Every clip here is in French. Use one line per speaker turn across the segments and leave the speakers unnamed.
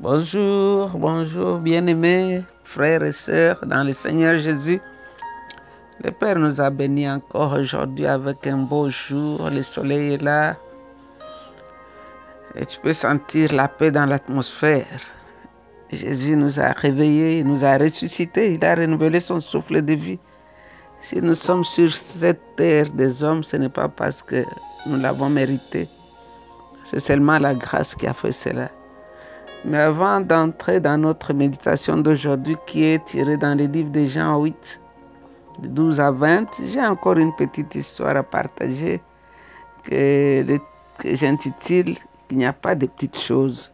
Bonjour, bonjour, bien-aimés, frères et sœurs dans le Seigneur Jésus. Le Père nous a bénis encore aujourd'hui avec un beau jour. Le soleil est là. Et tu peux sentir la paix dans l'atmosphère. Jésus nous a réveillés, il nous a ressuscités, il a renouvelé son souffle de vie. Si nous sommes sur cette terre des hommes, ce n'est pas parce que nous l'avons mérité. C'est seulement la grâce qui a fait cela. Mais avant d'entrer dans notre méditation d'aujourd'hui qui est tirée dans le livre de Jean 8, de 12 à 20, j'ai encore une petite histoire à partager que, que j'intitule Il n'y a pas de petites choses.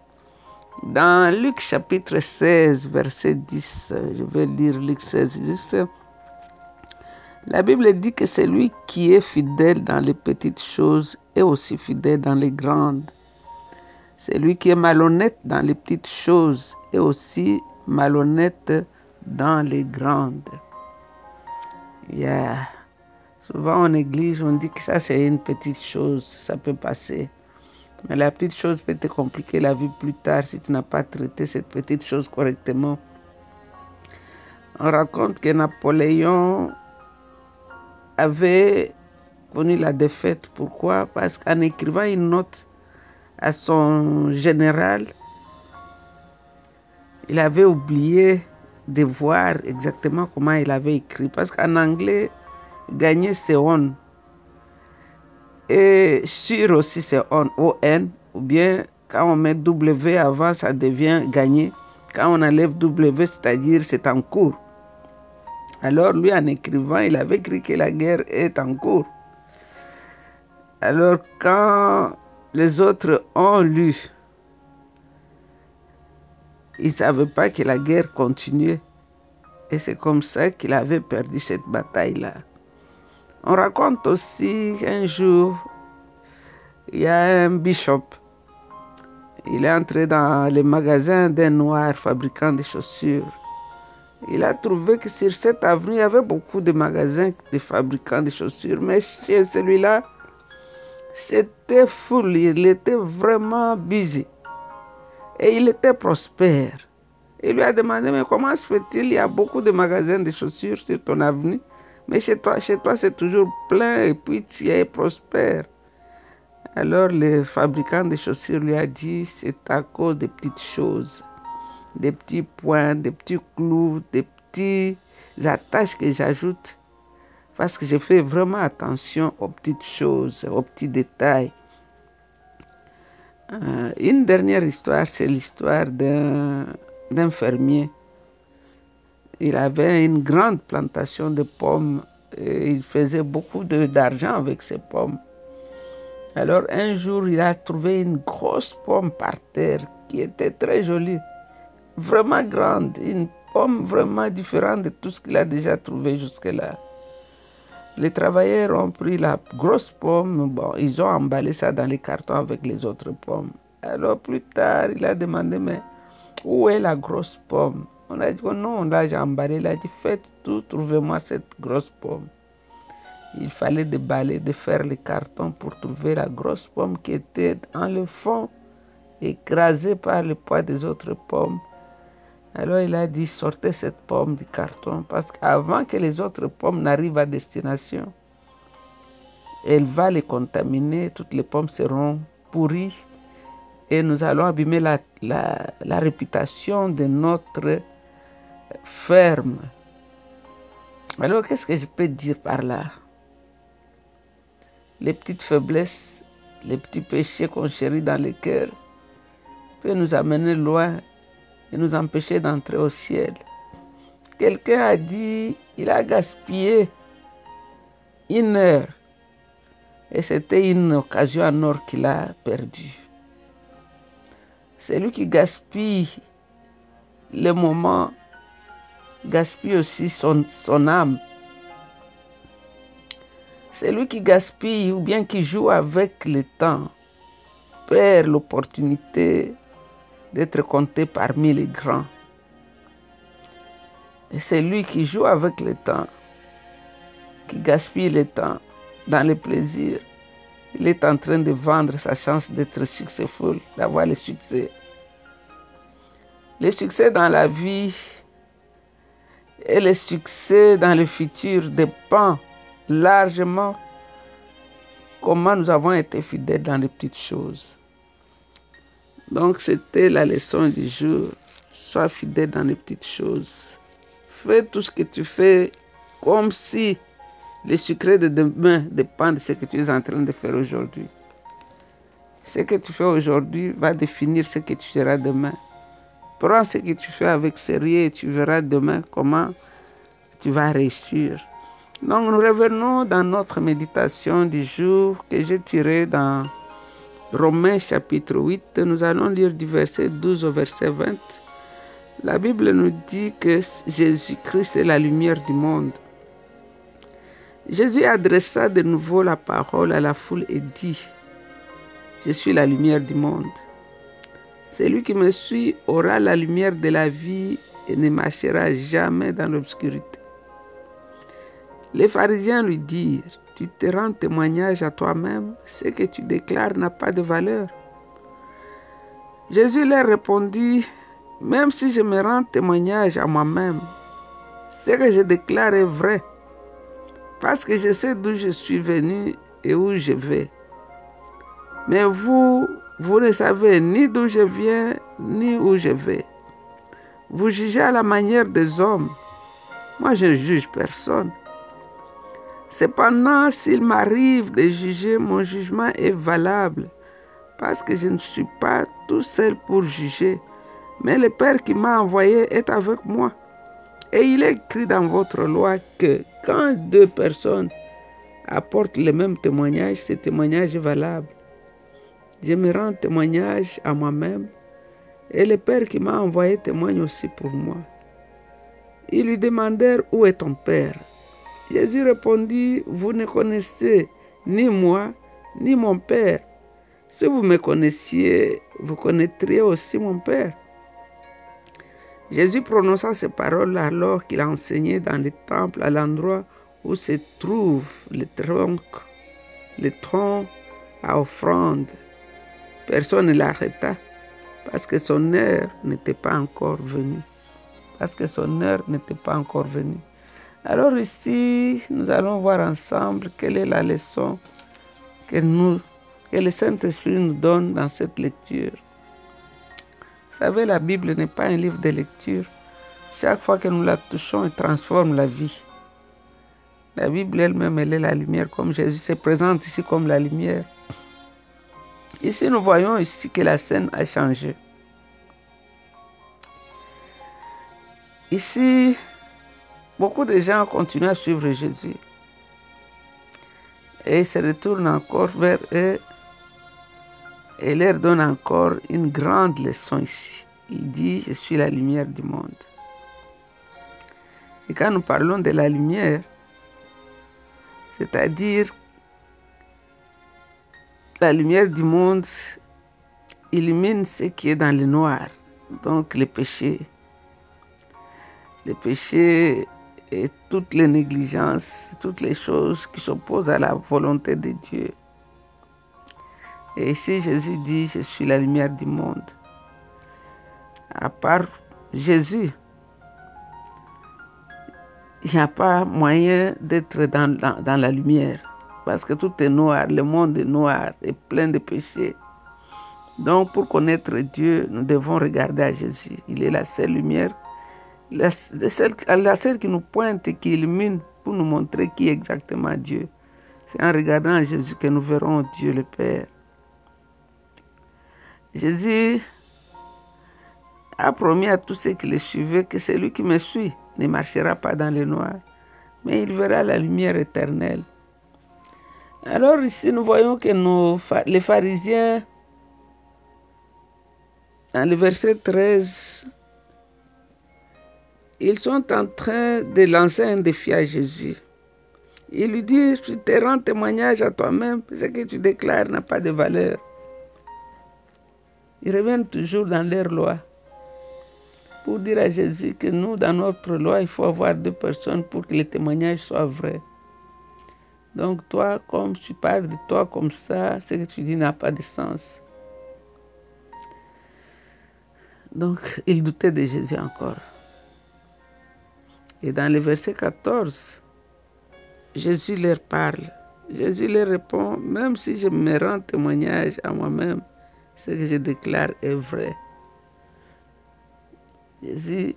Dans Luc chapitre 16, verset 10, je vais lire Luc 16, 10. La Bible dit que celui qui est fidèle dans les petites choses est aussi fidèle dans les grandes. Celui qui est malhonnête dans les petites choses est aussi malhonnête dans les grandes. Yeah. Souvent on néglige, on dit que ça c'est une petite chose, ça peut passer. Mais la petite chose peut te compliquer la vie plus tard si tu n'as pas traité cette petite chose correctement. On raconte que Napoléon avait connu la défaite. Pourquoi? Parce qu'en écrivant une note à son général, il avait oublié de voir exactement comment il avait écrit. Parce qu'en anglais, gagner c'est on. Et sur aussi c'est on, O-N, ou bien quand on met W avant, ça devient gagner. Quand on enlève W, c'est-à-dire c'est en cours. Alors lui, en écrivant, il avait écrit que la guerre est en cours. Alors quand les autres ont lu, ils ne savaient pas que la guerre continuait. Et c'est comme ça qu'il avait perdu cette bataille-là. On raconte aussi qu'un jour, il y a un bishop. Il est entré dans le magasin d'un noir fabricant de chaussures. Il a trouvé que sur cette avenue, il y avait beaucoup de magasins de fabricants de chaussures. Mais chez celui-là, c'était fou. Il était vraiment busy. Et il était prospère. Il lui a demandé, mais comment se fait-il? Il y a beaucoup de magasins de chaussures sur ton avenue. Mais chez toi, chez toi c'est toujours plein et puis tu es prospère. Alors le fabricant de chaussures lui a dit, c'est à cause des petites choses, des petits points, des petits clous, des petits attaches que j'ajoute. Parce que je fais vraiment attention aux petites choses, aux petits détails. Euh, une dernière histoire, c'est l'histoire d'un fermier. Il avait une grande plantation de pommes et il faisait beaucoup d'argent avec ces pommes. Alors un jour, il a trouvé une grosse pomme par terre qui était très jolie, vraiment grande, une pomme vraiment différente de tout ce qu'il a déjà trouvé jusque-là. Les travailleurs ont pris la grosse pomme, bon, ils ont emballé ça dans les cartons avec les autres pommes. Alors plus tard, il a demandé, mais où est la grosse pomme? On a dit, non, là j'ai emballé. Il a dit, faites tout, trouvez-moi cette grosse pomme. Il fallait déballer, de faire les cartons pour trouver la grosse pomme qui était dans le fond, écrasée par le poids des autres pommes. Alors il a dit, sortez cette pomme du carton, parce qu'avant que les autres pommes n'arrivent à destination, elle va les contaminer, toutes les pommes seront pourries et nous allons abîmer la, la, réputation de notre ferme. Alors qu'est-ce que je peux dire par là? Les petites faiblesses, les petits péchés qu'on chérit dans le cœur peuvent nous amener loin et nous empêcher d'entrer au ciel. Quelqu'un a dit, il a gaspillé une heure et c'était une occasion en or qu'il a perdue. Celui qui gaspille le moment gaspille aussi son, son âme. Celui qui gaspille ou bien qui joue avec le temps perd l'opportunité d'être compté parmi les grands. Et c'est lui qui joue avec le temps, qui gaspille le temps dans le plaisir. Il est en train de vendre sa chance d'être successful, d'avoir le succès. Le succès dans la vie et le succès dans le futur dépend largement comment nous avons été fidèles dans les petites choses. Donc c'était la leçon du jour. Sois fidèle dans les petites choses. Fais tout ce que tu fais comme si le secret de demain dépend de ce que tu es en train de faire aujourd'hui. Ce que tu fais aujourd'hui va définir ce que tu seras demain. Prends ce que tu fais avec sérieux et tu verras demain comment tu vas réussir. Donc nous revenons dans notre méditation du jour que j'ai tirée dans Romains chapitre 8. Nous allons lire du verset 12 au verset 20. La Bible nous dit que Jésus-Christ est la lumière du monde. Jésus adressa de nouveau la parole à la foule et dit, Je suis la lumière du monde. Celui qui me suit aura la lumière de la vie et ne marchera jamais dans l'obscurité. Les pharisiens lui dirent, Tu te rends témoignage à toi-même, ce que tu déclares n'a pas de valeur. Jésus leur répondit, Même si je me rends témoignage à moi-même, ce que je déclare est vrai parce que je sais d'où je suis venu et où je vais. Mais vous, vous ne savez ni d'où je viens, ni où je vais. Vous jugez à la manière des hommes. Moi, je ne juge personne. Cependant, s'il m'arrive de juger, mon jugement est valable, parce que je ne suis pas tout seul pour juger, mais le Père qui m'a envoyé est avec moi. Et il est écrit dans votre loi que quand deux personnes apportent le même témoignage, ce témoignage est valable. Je me rends témoignage à moi-même et le Père qui m'a envoyé témoigne aussi pour moi. Ils lui demandèrent où est ton Père? Jésus répondit, vous ne connaissez ni moi ni mon Père. Si vous me connaissiez, vous connaîtriez aussi mon Père. Jésus prononça ces paroles alors qu'il enseignait dans le temple à l'endroit où se trouve le tronc, le tronc à offrande. Personne ne l'arrêta parce que son n'était pas encore venue. Parce que son heure n'était pas encore venue. Alors ici, nous allons voir ensemble quelle est la leçon que, nous, que le Saint-Esprit nous donne dans cette lecture. Vous savez, la Bible n'est pas un livre de lecture. Chaque fois que nous la touchons, elle transforme la vie. La Bible elle-même, elle est la lumière, comme Jésus se présente ici comme la lumière. Ici, nous voyons ici que la scène a changé. Ici, beaucoup de gens continuent à suivre Jésus. Et ils se retournent encore vers eux et leur donne encore une grande leçon ici. Il dit, je suis la lumière du monde. Et quand nous parlons de la lumière, c'est-à-dire la lumière du monde illumine ce qui est dans le noir, donc le péché. Le péché toutes les négligences, toutes les choses qui s'opposent à la volonté de Dieu. Et ici, Jésus dit, je suis la lumière du monde. À part Jésus, il n'y a pas moyen d'être dans, dans, dans, la lumière. Parce que tout est noir, le monde est noir et plein de péchés. Donc pour connaître Dieu, nous devons regarder à Jésus. Il est la seule lumière, la, seule, la seule qui nous pointe et qui illumine pour nous montrer qui est exactement Dieu. C'est en regardant Jésus que nous verrons Dieu le Père. Jésus a promis à tous ceux qui le suivaient que celui qui me suit ne marchera pas dans le noir, mais il verra la lumière éternelle. Alors ici, nous voyons que les pharisiens, dans le verset 13, ils sont en train de lancer un défi à Jésus. Il lui dit, tu te rends témoignage à toi-même, ce que tu déclares n'a pas de valeur. Ils reviennent toujours dans leur loi pour dire à Jésus que nous, dans notre loi, il faut avoir deux personnes pour que le témoignage soit vrai. Donc toi, comme tu parles de toi comme ça, ce que tu dis n'a pas de sens. Donc, ils doutaient de Jésus encore. Et dans le verset 14, Jésus leur parle. Jésus leur répond, même si je me rends témoignage à moi-même, ce que je déclare est vrai. Jésus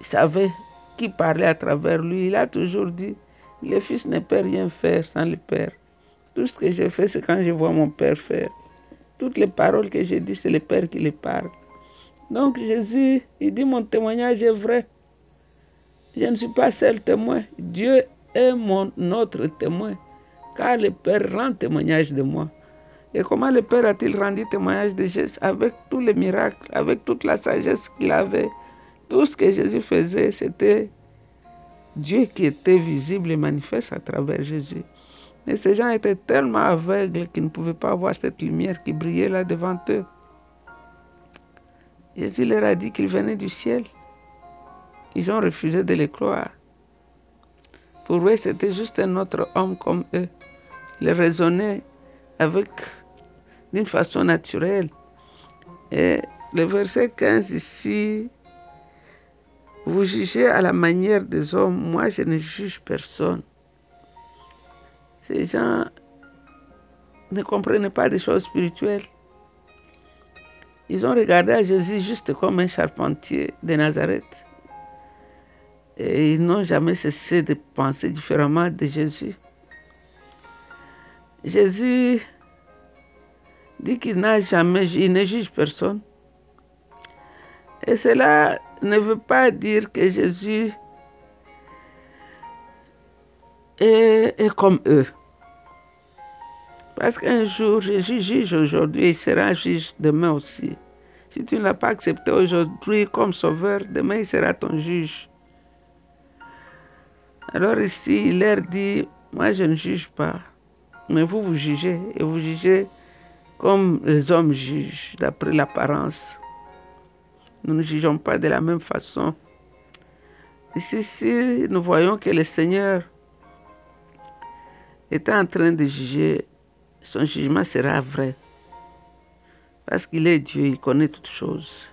savait qui parlait à travers lui. Il a toujours dit, le Fils ne peut rien faire sans le Père. Tout ce que je fais, c'est quand je vois mon Père faire. Toutes les paroles que j'ai dit, c'est le Père qui les parle. Donc Jésus, il dit, mon témoignage est vrai. Je ne suis pas seul témoin. Dieu est mon autre témoin, car le Père rend témoignage de moi. Et comment le Père a-t-il rendu témoignage de Jésus Avec tous les miracles, avec toute la sagesse qu'il avait? Tout ce que Jésus faisait, c'était Dieu qui était visible et manifeste à travers Jésus. Mais ces gens étaient tellement aveugles qu'ils ne pouvaient pas voir cette lumière qui brillait là devant eux. Jésus leur a dit qu'il venait du ciel. Ils ont refusé de le croire. Pour eux, c'était juste un autre homme comme eux. Il raisonnait avec d'une façon naturelle. Et le verset 15 ici, vous jugez à la manière des hommes, moi je ne juge personne. Ces gens ne comprenaient pas des choses spirituelles. Ils ont regardé à Jésus juste comme un charpentier de Nazareth. Et ils n'ont jamais cessé de penser différemment de Jésus. Jésus dit qu'il n'a jamais, il ne juge personne. Et cela ne veut pas dire que Jésus est, est comme eux. Parce qu'un jour, Jésus juge aujourd'hui, il sera juge demain aussi. Si tu ne l'as pas accepté aujourd'hui comme sauveur, demain il sera ton juge. Alors ici, il leur dit, moi je ne juge pas, mais vous, vous jugez, et vous jugez comme les hommes jugent, d'après l'apparence. Nous ne jugeons pas de la même façon. Ici, si nous voyons que le Seigneur est en train de juger, son jugement sera vrai. Parce qu'il est Dieu, il connaît toutes choses.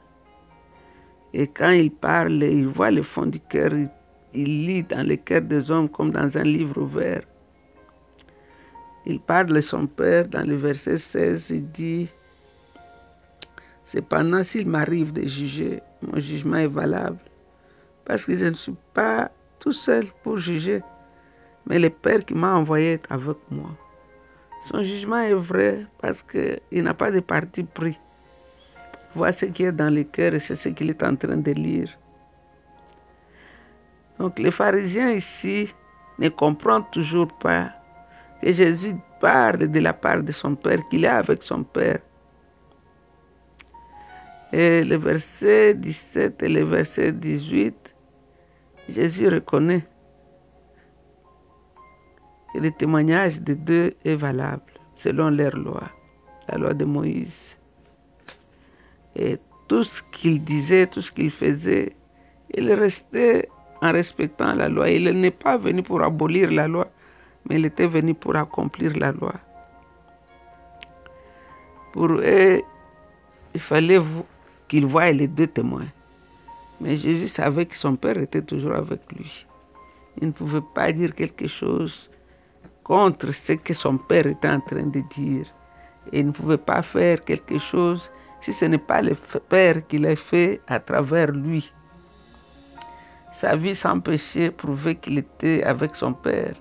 Et quand il parle, il voit le fond du cœur, il lit dans le cœur des hommes comme dans un livre ouvert. Il parle de son Père dans le verset 16, il dit, Cependant, s'il m'arrive de juger, mon jugement est valable, parce que je ne suis pas tout seul pour juger, mais le Père qui m'a envoyé est avec moi. Son jugement est vrai parce qu'il n'a pas de parti pris. Voici ce qui est dans le cœur et c'est ce qu'il est en train de lire. Donc les pharisiens ici ne comprennent toujours pas que Jésus parle de la part de son Père, qu'il est avec son Père. Et le verset 17 et le verset 18, Jésus reconnaît que le témoignage de deux est valable selon leur loi, la loi de Moïse. Et tout ce qu'il disait, tout ce qu'il faisait, il restait en respectant la loi. Il n'est pas venu pour abolir la loi, mais il était venu pour accomplir la loi. Pour eux, il fallait qu'il voie les deux témoins. Mais Jésus savait que son Père était toujours avec lui. Il ne pouvait pas dire quelque chose contre ce que son Père était en train de dire. Et il ne pouvait pas faire quelque chose si ce n'est pas le Père qui l'a fait à travers lui. Sa vie sans péché prouvait qu'il était avec son Père.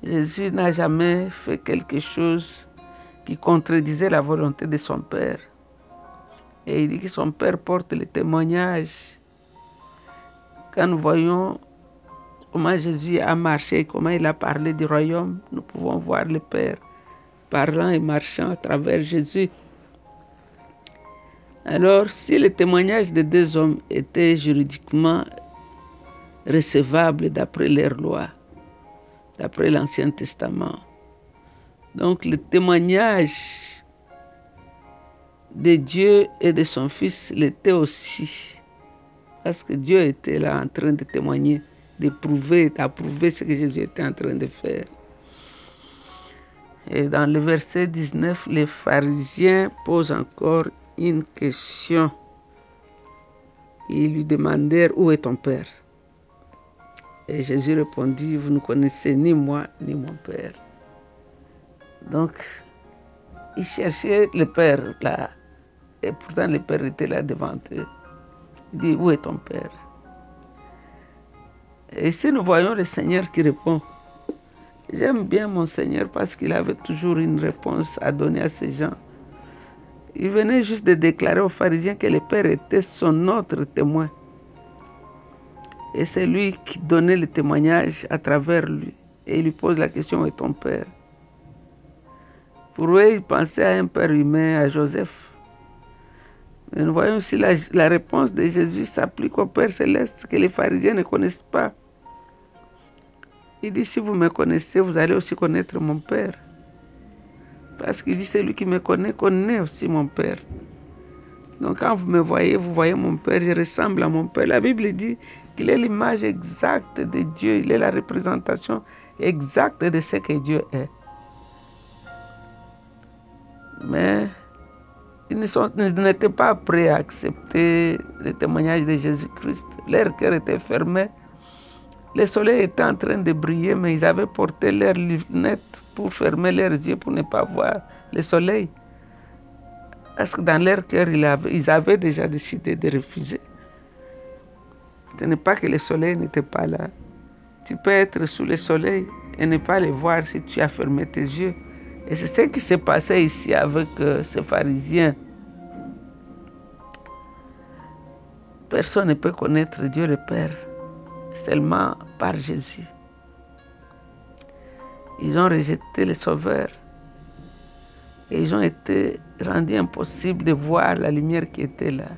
Jésus n'a jamais fait quelque chose qui contredisait la volonté de son Père. Et il dit que son Père porte le témoignage. Quand nous voyons comment Jésus a marché, comment il a parlé du royaume, nous pouvons voir le Père parlant et marchant à travers Jésus. Alors, si le témoignage des deux hommes était juridiquement recevable d'après leur loi, d'après l'Ancien Testament. Donc le témoignage de Dieu et de son Fils l'était aussi. Parce que Dieu était là en train de témoigner, de prouver, d'approuver ce que Jésus était en train de faire. Et dans le verset 19, les pharisiens posent encore une question. Ils lui demandèrent Où est ton Père? Et Jésus répondit Vous ne connaissez ni moi ni mon Père. Donc, ils cherchaient le Père là. Et pourtant, le Père était là devant eux. Il dit Où est ton Père? Et ici, nous voyons le Seigneur qui répond J'aime bien mon Seigneur parce qu'il avait toujours une réponse à donner à ces gens. Il venait juste de déclarer aux pharisiens que le Père était son autre témoin. Et c'est lui qui donnait le témoignage à travers lui. Et il lui pose la question, est ton Père? Pour eux, il pensait à un Père humain, à Joseph. Mais nous voyons aussi la, la réponse de Jésus s'applique au Père céleste que les pharisiens ne connaissent pas. Il dit, si vous me connaissez, vous allez aussi connaître mon Père. Parce qu'il dit, celui qui me connaît, connaît aussi mon Père. Donc quand vous me voyez, vous voyez mon Père, je ressemble à mon Père. La Bible dit qu'il est l'image exacte de Dieu, il est la représentation exacte de ce que Dieu est. Mais ils n'étaient pas prêts à accepter le témoignage de Jésus-Christ. Leur cœur était fermé le soleil était en train de briller, mais ils avaient porté leurs lunettes pour fermer leurs yeux pour ne pas voir le soleil. Parce que dans leur cœur, ils avaient déjà décidé de refuser? Ce n'est pas que le soleil n'était pas là. Tu peux être sous le soleil et ne pas le voir si tu as fermé tes yeux. Et c'est ce qui s'est passé ici avec euh, ces pharisiens. Personne ne peut connaître Dieu le Père seulement par Jésus. Ils ont rejeté le Sauveur et ils ont été rendus impossibles de voir la lumière qui était là.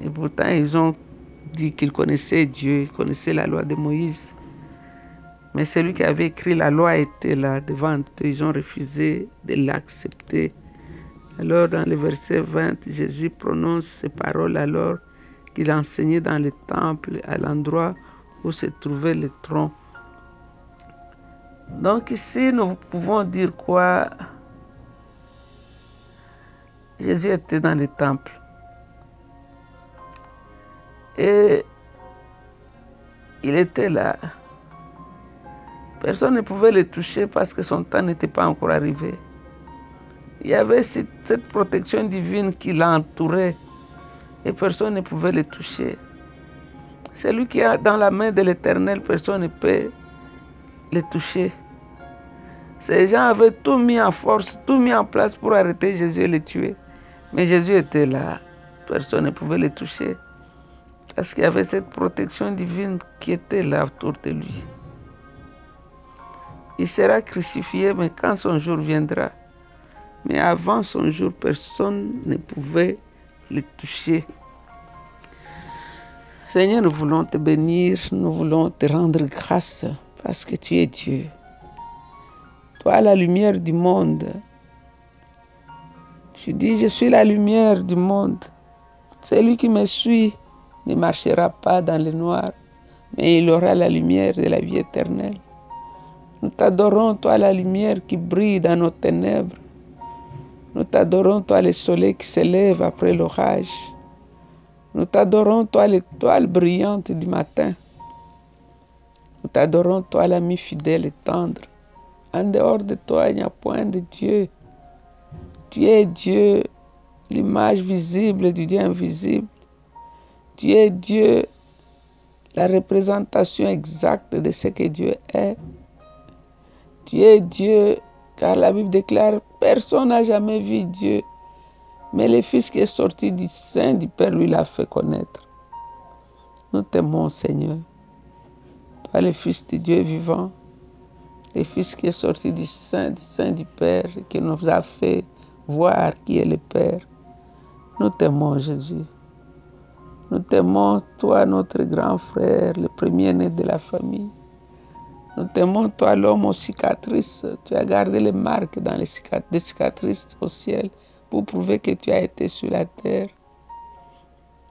Et pourtant, ils ont dit qu'ils connaissaient Dieu, ils connaissaient la loi de Moïse. Mais celui qui avait écrit la loi était là devant eux. Ils ont refusé de l'accepter. Alors, dans le verset 20, Jésus prononce ces paroles alors qu'il enseignait dans le temple à l'endroit où se trouvait le tronc. Donc ici, nous pouvons dire quoi? Jésus était dans le temple. Et il était là. Personne ne pouvait le toucher parce que son temps n'était pas encore arrivé. Il y avait cette protection divine qui l'entourait et personne ne pouvait le toucher. Celui qui est dans la main de l'Éternel, personne ne peut le toucher. Ces gens avaient tout mis en force, tout mis en place pour arrêter Jésus et le tuer. Mais Jésus était là. Personne ne pouvait le toucher. Parce qu'il y avait cette protection divine qui était là autour de lui. Il sera crucifié, mais quand son jour viendra. Mais avant son jour, personne ne pouvait le toucher. Seigneur, nous voulons te bénir, nous voulons te rendre grâce parce que tu es Dieu. Toi, la lumière du monde. Tu dis, je suis la lumière du monde. Celui qui me suit ne marchera pas dans le noir, mais il aura la lumière de la vie éternelle. Nous t'adorons, toi, la lumière qui brille dans nos ténèbres. Nous t'adorons, toi, le soleil qui s'élève après l'orage. Nous t'adorons, toi, l'étoile brillante du matin. Nous t'adorons, toi, l'ami fidèle et tendre. En dehors de toi, il n'y a point de Dieu. Tu es Dieu, l'image visible du Dieu invisible. Tu es Dieu, la représentation exacte de ce que Dieu est. Tu es Dieu, car la Bible déclare, personne n'a jamais vu Dieu. Mais le Fils qui est sorti du sein du Père, lui l'a fait connaître. Nous t'aimons, Seigneur. Toi, le Fils du Dieu vivant, le Fils qui est sorti du sein, du sein du Père, qui nous a fait voir qui est le Père. Nous t'aimons, Jésus. Nous t'aimons, toi, notre grand frère, le premier-né de la famille. Nous t'aimons, toi, l'homme aux cicatrices. Tu as gardé les marques dans les cicatrices au ciel pour prouver que tu as été sur la terre.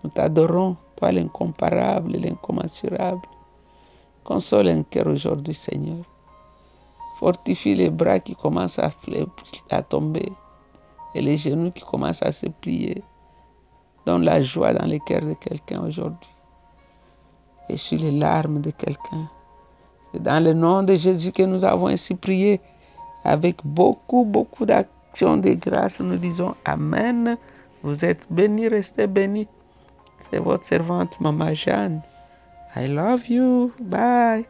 Nous t'adorons, toi, l'incomparable, l'incommensurable. Console un cœur aujourd'hui, Seigneur. Fortifie les bras qui commencent à, à tomber. et les genoux qui commencent à se plier. Donne la joie dans les cœurs de quelqu'un aujourd'hui. Et sur les larmes de quelqu'un. Dans le nom de Jésus que nous avons ainsi prié. Avec beaucoup, beaucoup d'actions de grâce, nous disons Amen. Vous êtes bénis, restez bénis. C'est votre servante, Maman Jeanne. I love you. Bye.